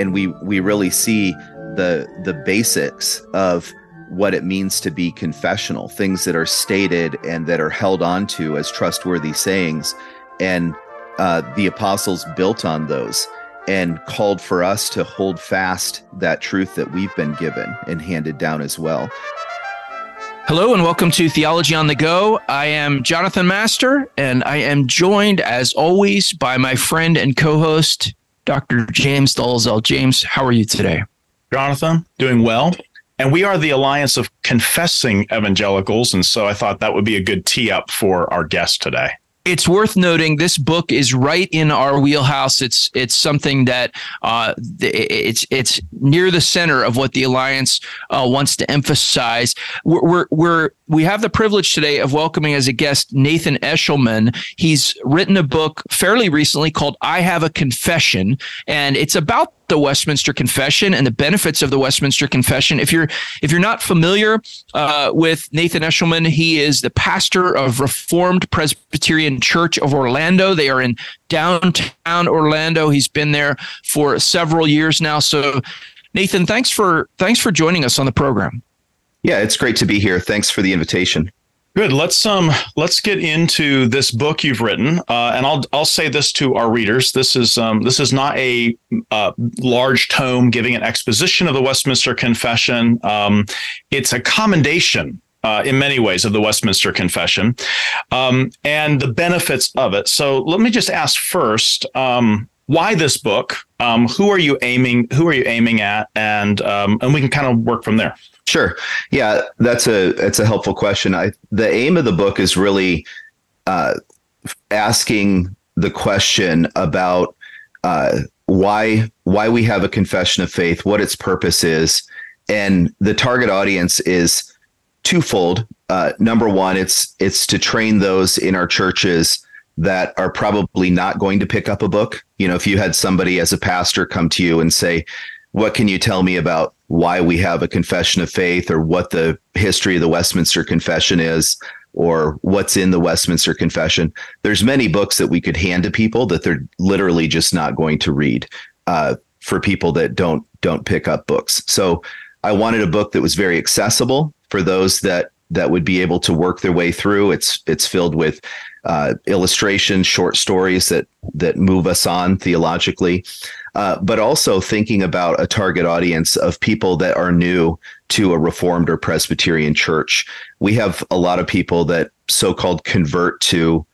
and we we really see the the basics of what it means to be confessional, things that are stated and that are held onto as trustworthy sayings, and uh, the apostles built on those and called for us to hold fast that truth that we've been given and handed down as well. Hello and welcome to Theology on the Go. I am Jonathan Master, and I am joined, as always, by my friend and co host, Dr. James Dolezal. James, how are you today? Jonathan, doing well. And we are the Alliance of Confessing Evangelicals. And so I thought that would be a good tee up for our guest today it's worth noting this book is right in our wheelhouse. It's it's something that uh, it's it's near the center of what the alliance uh, wants to emphasize. We're, we're, we're we have the privilege today of welcoming as a guest Nathan Eshelman. He's written a book fairly recently called "I Have a Confession," and it's about the Westminster Confession and the benefits of the Westminster Confession. If you're if you're not familiar uh, with Nathan Eshelman, he is the pastor of Reformed Presbyterian Church of Orlando. They are in downtown Orlando. He's been there for several years now. So, Nathan, thanks for thanks for joining us on the program. Yeah, it's great to be here. Thanks for the invitation. Good. Let's um let's get into this book you've written, uh, and I'll I'll say this to our readers: this is um this is not a uh, large tome giving an exposition of the Westminster Confession. Um, it's a commendation uh, in many ways of the Westminster Confession um, and the benefits of it. So let me just ask first. Um, why this book? Um, who are you aiming? Who are you aiming at? And um, and we can kind of work from there. Sure. Yeah, that's a it's a helpful question. I the aim of the book is really uh, asking the question about uh, why why we have a confession of faith, what its purpose is, and the target audience is twofold. Uh, number one, it's it's to train those in our churches that are probably not going to pick up a book. You know, if you had somebody as a pastor come to you and say, "What can you tell me about why we have a confession of faith or what the history of the Westminster Confession is or what's in the Westminster Confession. There's many books that we could hand to people that they're literally just not going to read uh, for people that don't don't pick up books. So I wanted a book that was very accessible for those that that would be able to work their way through. It's it's filled with uh, illustrations, short stories that that move us on theologically, uh, but also thinking about a target audience of people that are new to a Reformed or Presbyterian church. We have a lot of people that so-called convert to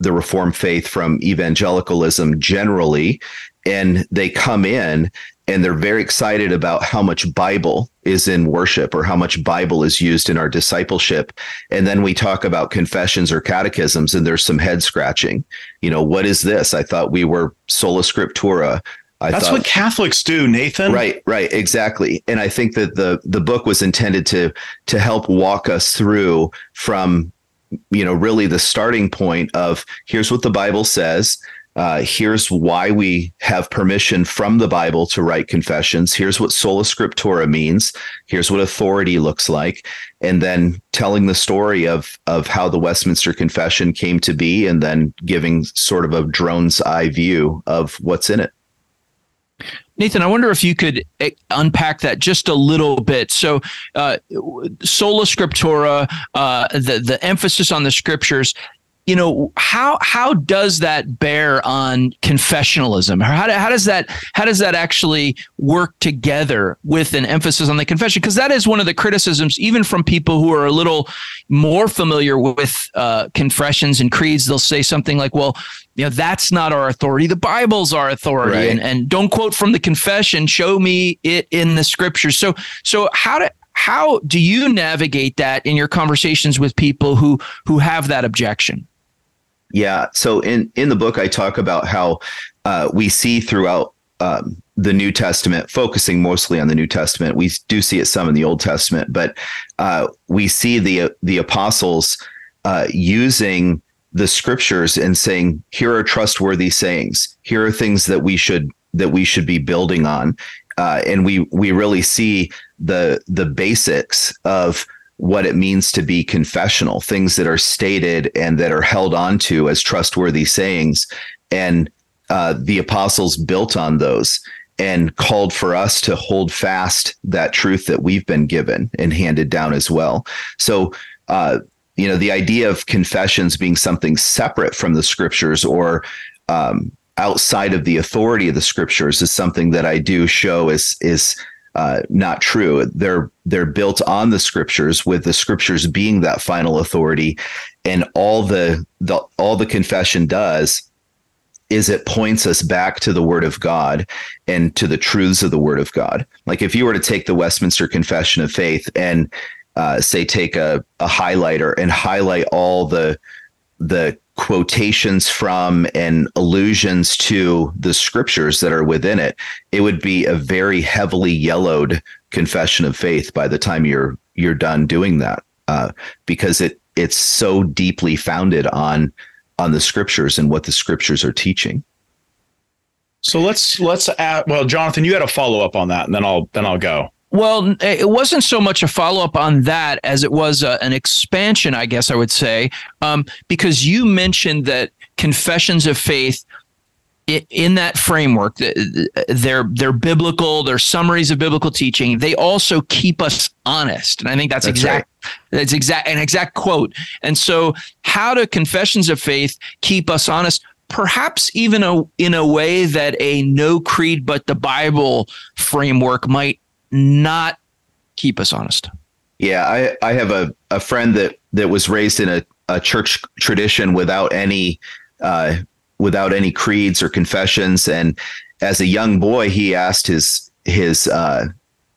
the Reformed faith from evangelicalism generally, and they come in and they're very excited about how much Bible is in worship or how much Bible is used in our discipleship. And then we talk about confessions or catechisms, and there's some head scratching. You know, what is this? I thought we were sola scriptura. I That's thought, what Catholics do, Nathan. Right, right, exactly. And I think that the the book was intended to to help walk us through from you know really the starting point of here's what the Bible says uh, here's why we have permission from the Bible to write confessions. Here's what sola scriptura means. Here's what authority looks like, and then telling the story of of how the Westminster Confession came to be, and then giving sort of a drone's eye view of what's in it. Nathan, I wonder if you could eh, unpack that just a little bit. So, uh, sola scriptura, uh, the the emphasis on the scriptures you know how how does that bear on confessionalism? How, how does that how does that actually work together with an emphasis on the confession? Because that is one of the criticisms even from people who are a little more familiar with uh, confessions and creeds. They'll say something like well you know that's not our authority. The bible's our authority. Right. and, and don't quote from the confession show me it in the scriptures. So so how do how do you navigate that in your conversations with people who who have that objection yeah. So in in the book, I talk about how uh, we see throughout um, the New Testament, focusing mostly on the New Testament. We do see it some in the Old Testament, but uh, we see the the apostles uh, using the scriptures and saying, "Here are trustworthy sayings. Here are things that we should that we should be building on." Uh, and we we really see the the basics of what it means to be confessional, things that are stated and that are held onto as trustworthy sayings. And uh, the apostles built on those and called for us to hold fast that truth that we've been given and handed down as well. So, uh, you know, the idea of confessions being something separate from the scriptures or um, outside of the authority of the scriptures is something that I do show is is uh, not true. They're they're built on the scriptures, with the scriptures being that final authority, and all the the all the confession does is it points us back to the word of God and to the truths of the word of God. Like if you were to take the Westminster Confession of Faith and uh, say take a, a highlighter and highlight all the the quotations from and allusions to the scriptures that are within it, it would be a very heavily yellowed confession of faith by the time you're you're done doing that, uh, because it it's so deeply founded on on the scriptures and what the scriptures are teaching. So let's let's add. Well, Jonathan, you had a follow up on that, and then I'll then I'll go. Well, it wasn't so much a follow up on that as it was uh, an expansion, I guess I would say, um, because you mentioned that confessions of faith in that framework, they're they're biblical. They're summaries of biblical teaching. They also keep us honest, and I think that's, that's exact. Right. That's exact an exact quote. And so, how do confessions of faith keep us honest? Perhaps even a, in a way that a no creed but the Bible framework might not keep us honest. Yeah, I, I have a, a friend that, that was raised in a, a church tradition without any uh, without any creeds or confessions. And as a young boy, he asked his his uh,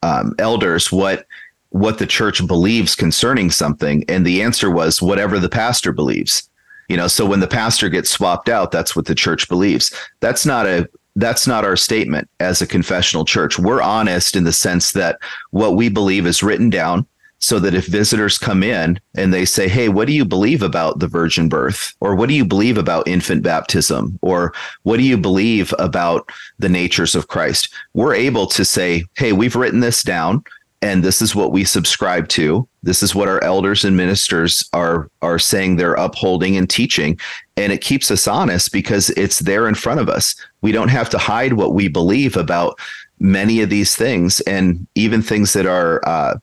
um, elders what what the church believes concerning something, and the answer was whatever the pastor believes. You know, so when the pastor gets swapped out, that's what the church believes. That's not a that's not our statement as a confessional church. We're honest in the sense that what we believe is written down so that if visitors come in and they say, Hey, what do you believe about the virgin birth? Or what do you believe about infant baptism? Or what do you believe about the natures of Christ? We're able to say, Hey, we've written this down and this is what we subscribe to this is what our elders and ministers are are saying they're upholding and teaching and it keeps us honest because it's there in front of us we don't have to hide what we believe about many of these things and even things that are uh,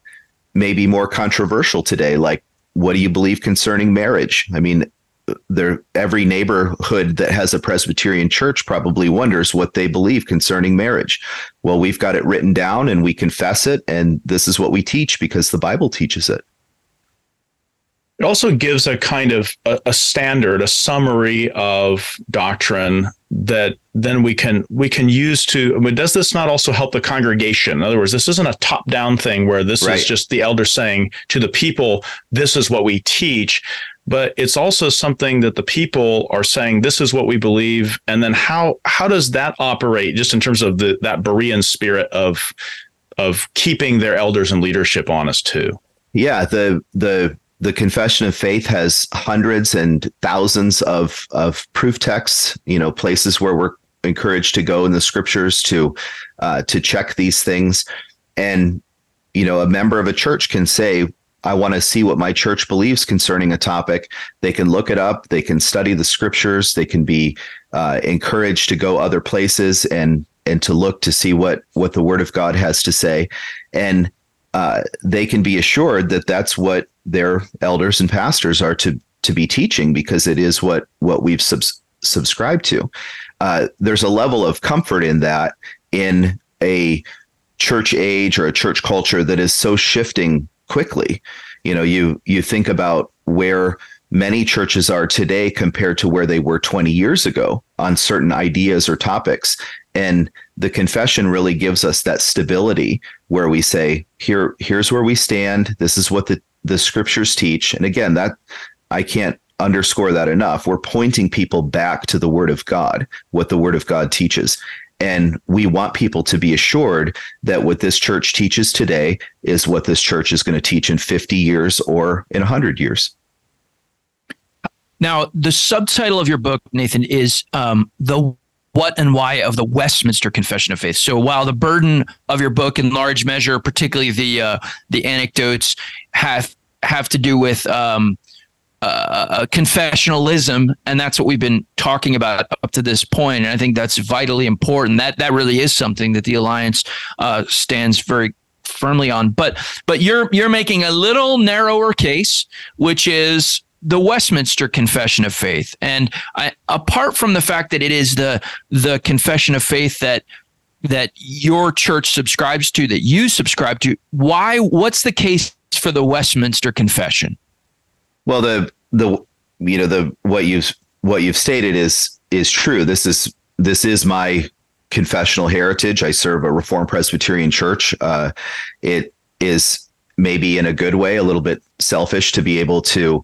maybe more controversial today like what do you believe concerning marriage i mean there every neighborhood that has a Presbyterian church probably wonders what they believe concerning marriage. Well, we've got it written down and we confess it and this is what we teach because the Bible teaches it. It also gives a kind of a, a standard, a summary of doctrine that then we can we can use to does this not also help the congregation in other words this isn't a top down thing where this right. is just the elder saying to the people this is what we teach but it's also something that the people are saying this is what we believe and then how how does that operate just in terms of the that berean spirit of of keeping their elders and leadership honest too yeah the the the confession of faith has hundreds and thousands of of proof texts you know places where we're encouraged to go in the scriptures to uh, to check these things and you know a member of a church can say I want to see what my church believes concerning a topic. They can look it up. They can study the scriptures. They can be uh, encouraged to go other places and and to look to see what what the Word of God has to say, and uh, they can be assured that that's what their elders and pastors are to to be teaching because it is what what we've subs- subscribed to. Uh, there's a level of comfort in that in a church age or a church culture that is so shifting quickly. You know, you you think about where many churches are today compared to where they were 20 years ago on certain ideas or topics. And the confession really gives us that stability where we say, here, here's where we stand. This is what the, the scriptures teach. And again, that I can't underscore that enough. We're pointing people back to the word of God, what the word of God teaches. And we want people to be assured that what this church teaches today is what this church is going to teach in 50 years or in 100 years. Now, the subtitle of your book, Nathan, is um, The What and Why of the Westminster Confession of Faith. So while the burden of your book, in large measure, particularly the uh, the anecdotes, have have to do with um, uh, confessionalism, and that's what we've been talking about up to this point. And I think that's vitally important. That that really is something that the alliance uh, stands very firmly on. But but you're you're making a little narrower case, which is the Westminster Confession of Faith. And I, apart from the fact that it is the the confession of faith that that your church subscribes to, that you subscribe to, why? What's the case for the Westminster Confession? Well, the the you know the what you've what you've stated is is true. This is this is my confessional heritage. I serve a Reformed Presbyterian church. Uh, it is maybe in a good way a little bit selfish to be able to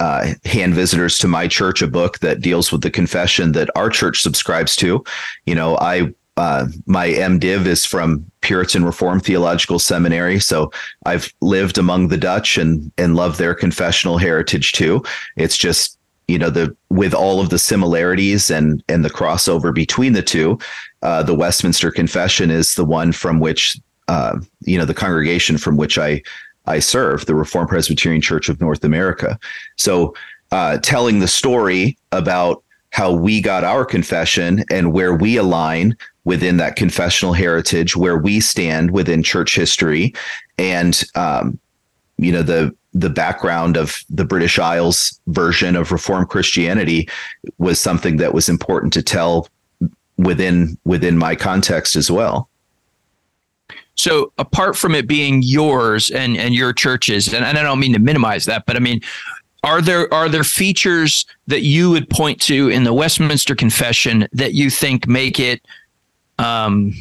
uh, hand visitors to my church a book that deals with the confession that our church subscribes to. You know, I uh, my MDiv is from Puritan Reformed Theological Seminary, so I've lived among the Dutch and and love their confessional heritage too. It's just you know the with all of the similarities and and the crossover between the two, uh, the Westminster Confession is the one from which uh, you know the congregation from which I I serve, the Reformed Presbyterian Church of North America. So, uh, telling the story about how we got our confession and where we align within that confessional heritage, where we stand within church history, and um, you know the the background of the British Isles version of Reformed Christianity was something that was important to tell within within my context as well. So apart from it being yours and and your churches, and, and I don't mean to minimize that, but I mean, are there are there features that you would point to in the Westminster Confession that you think make it, um,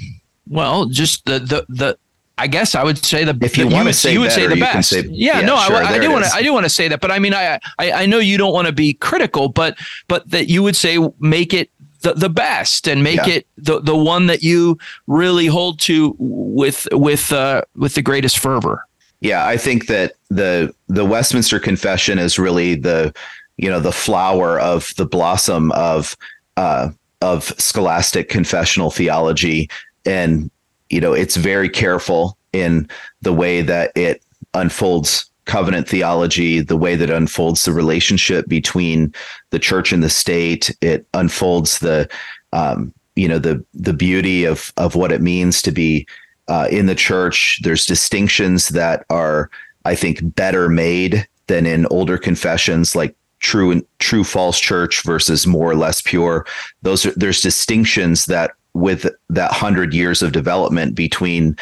well, just the the the I guess I would say the if you want to say you would say the best. Say, yeah, yeah, no, sure, I, I do want to. I do want to say that, but I mean, I, I I know you don't want to be critical, but but that you would say make it the, the best and make Yeah. it the, the one that you really hold to with with uh, with the greatest fervor. Yeah, I think that the the Westminster Confession is really the you know the flower of the blossom of uh, of scholastic confessional theology, and you know it's very careful in the way that it unfolds covenant theology, the way that unfolds the relationship between the church and the state. It unfolds the um, you know the the beauty of of what it means to be uh, in the church. There's distinctions that are, I think, better made than in older confessions, like true and true false church versus more or less pure. Those are there's distinctions that with that hundred years of development between,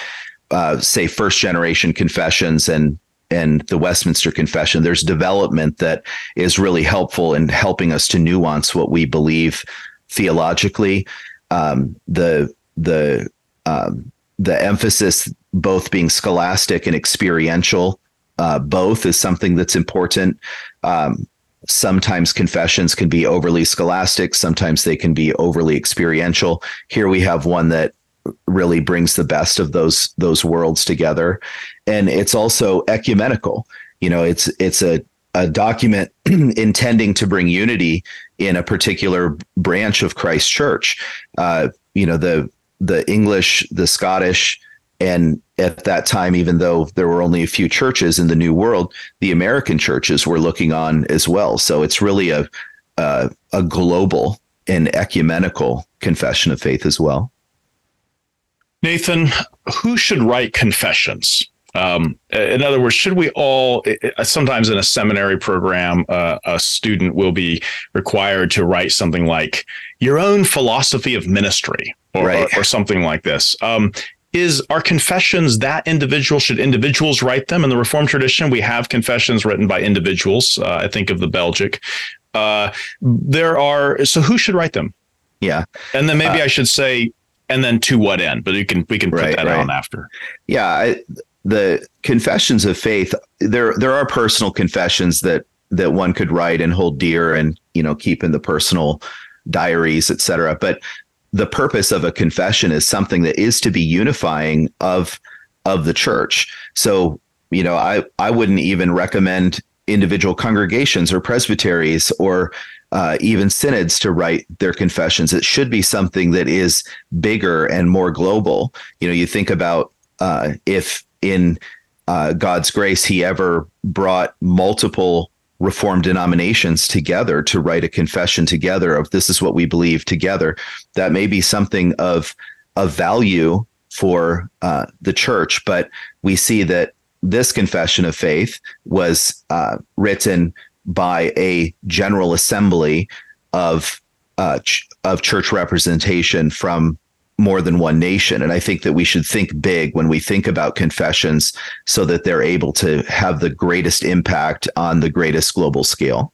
uh, say, first generation confessions and and the Westminster Confession, there's development that is really helpful in helping us to nuance what we believe theologically. Um, the the um, the emphasis both being scholastic and experiential uh, both is something that's important um, sometimes confessions can be overly scholastic sometimes they can be overly experiential here we have one that really brings the best of those those worlds together and it's also ecumenical you know it's it's a a document intending to bring unity in a particular branch of Christ Church. Uh, you know, the the English, the Scottish, and at that time, even though there were only a few churches in the New World, the American churches were looking on as well. So it's really a a, a global and ecumenical confession of faith as well. Nathan, who should write confessions? Um, in other words, should we all, sometimes in a seminary program, uh, a student will be required to write something like your own philosophy of ministry or, Right. or, or something like this. Um, is our confessions that individual? Should individuals write them? In the Reformed tradition, we have confessions written by individuals. Uh, I think of the Belgic. Uh, there are, so who should write them? Yeah. And then maybe I should say, and then to what end? But you can we can put Right, that right. on after. Yeah, I, the confessions of faith there there are personal confessions that that one could write and hold dear and you know keep in the personal diaries etc but the purpose of a confession is something that is to be unifying of of the church so you know i i wouldn't even recommend individual congregations or presbyteries or uh, even synods to write their confessions. It should be something that is bigger and more global. You know you think about uh, if in uh, God's grace he ever brought multiple reformed denominations together to write a confession together of this is what we believe together that may be something of of value for uh, the church. But we see that this confession of faith was uh, written by a general assembly of uh, ch- of church representation from more than one nation. And I think that we should think big when we think about confessions so that they're able to have the greatest impact on the greatest global scale.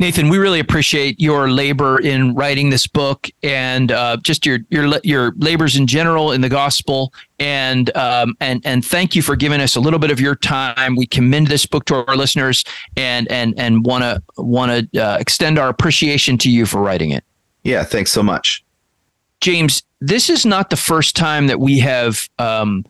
Nathan, we really appreciate your labor in writing this book and uh, just your your your labors in general in the gospel. And um, and and thank you for giving us a little bit of your time. We commend this book to our listeners and and and want to want to uh, extend our appreciation to you for writing it. Yeah, thanks so much, James. This is not the first time that we have um,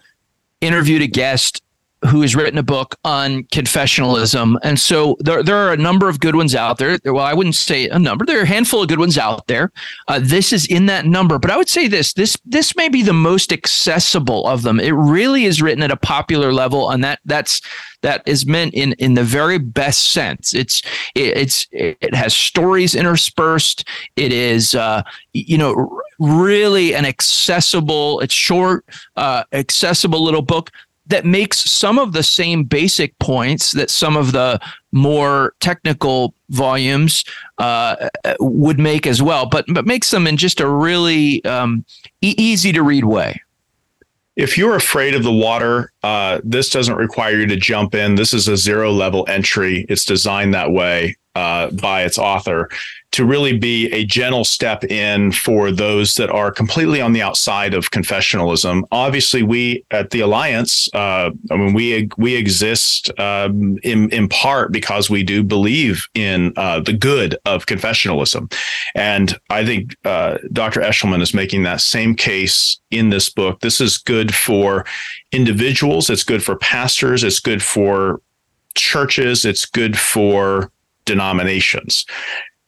interviewed a guest who has written a book on confessionalism. And so there, there are a number of good ones out there. Well, I wouldn't say a number. There are a handful of good ones out there. Uh, this is in that number, but I would say this: this this may be the most accessible of them. It really is written at a popular level, and that that's that is meant in in the very best sense. It's it, it's it has stories interspersed. It is uh, you know really an accessible. It's short, uh, accessible little book that makes some of the same basic points that some of the more technical volumes uh, would make as well, but but makes them in just a really um, e- easy to read way. If you're afraid of the water, uh, this doesn't require you to jump in. This is a zero level entry. It's designed that way uh, by its author to really be a gentle step in for those that are completely on the outside of confessionalism. Obviously, we at the Alliance, uh, I mean, we we exist um, in in part because we do believe in uh, the good of confessionalism, and I think uh, Dr. Eshelman is making that same case in this book. This is good for individuals. It's good for pastors. It's good for churches. It's good for denominations.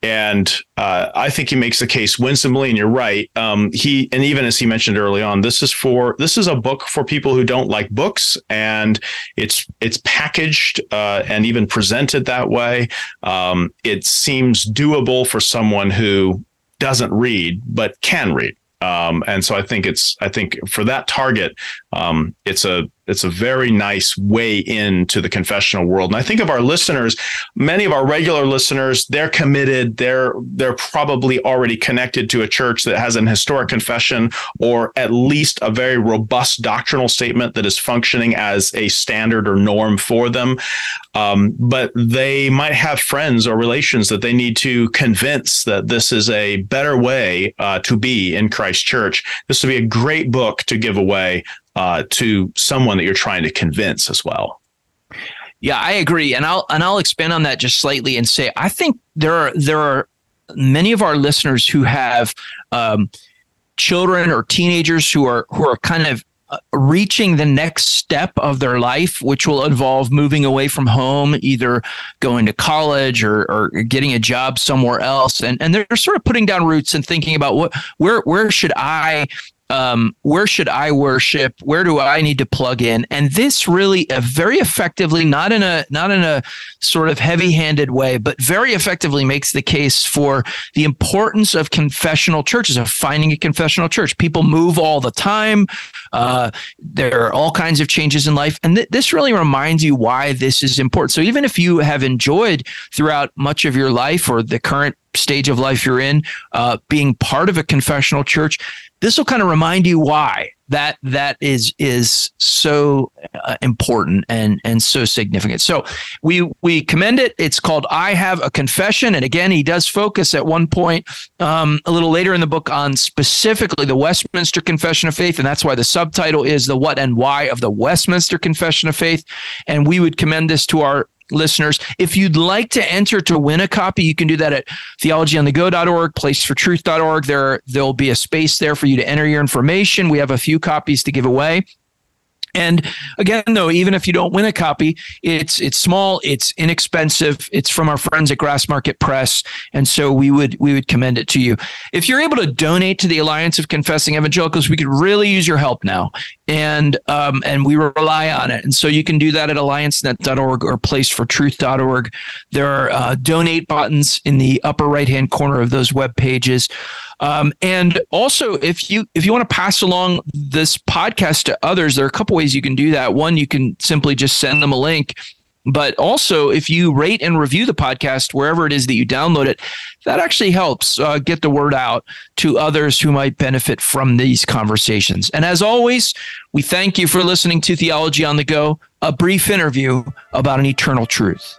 And uh, I think he makes the case winsomely, and you're right. Um, he and even as he mentioned early on, this is for this is a book for people who don't like books, and it's it's packaged uh, and even presented that way. Um, it seems doable for someone who doesn't read but can read. Um, and so I think it's I think for that target, um, it's a it's a very nice way into the confessional world. And I think of our listeners, many of our regular listeners, they're committed. They're they're probably already connected to a church that has an historic confession or at least a very robust doctrinal statement that is functioning as a standard or norm for them. Um, but they might have friends or relations that they need to convince that this is a better way uh, to be in Christ Church. This would be a great book to give away uh, to someone that you're trying to convince as well. Yeah, I agree, and I'll and I'll expand on that just slightly and say I think there are there are many of our listeners who have um, children or teenagers who are who are kind of uh, reaching the next step of their life, which will involve moving away from home, either going to college or, or getting a job somewhere else, and and they're sort of putting down roots and thinking about what where where should I um, where should I worship? Where do I need to plug in? And this really uh, very effectively, not in a not in a sort of heavy-handed way, but very effectively makes the case for the importance of confessional churches, of finding a confessional church. People move all the time. Uh, there are all kinds of changes in life, and th- this really reminds you why this is important. So even if you have enjoyed throughout much of your life or the current stage of life you're in, uh, being part of a confessional church, this will kind of remind you why that that is is so uh, important and and so significant. So we we commend it. It's called "I Have a Confession," and again, he does focus at one point um, a little later in the book on specifically the Westminster Confession of Faith, and that's why the subtitle is "The What and Why of the Westminster Confession of Faith." And we would commend this to our listeners. If you'd like to enter to win a copy, you can do that at theologyonthego.org, placefortruth.org. There, there'll be a space there for you to enter your information. We have a few copies to give away. And again, though, even if you don't win a copy, it's it's small, it's inexpensive, it's from our friends at Grassmarket Press, and so we would we would commend it to you. If you're able to donate to the Alliance of Confessing Evangelicals, we could really use your help now, and um, and we rely on it. And so you can do that at alliancenet.org or placefortruth.org. There are uh, donate buttons in the upper right hand corner of those web pages. Um, and also, if you if you want to pass along this podcast to others, there are a couple ways you can do that. One, you can simply just send them a link. But also, if you rate and review the podcast wherever it is that you download it, that actually helps uh, get the word out to others who might benefit from these conversations. And as always, we thank you for listening to Theology on the Go, a brief interview about an eternal truth.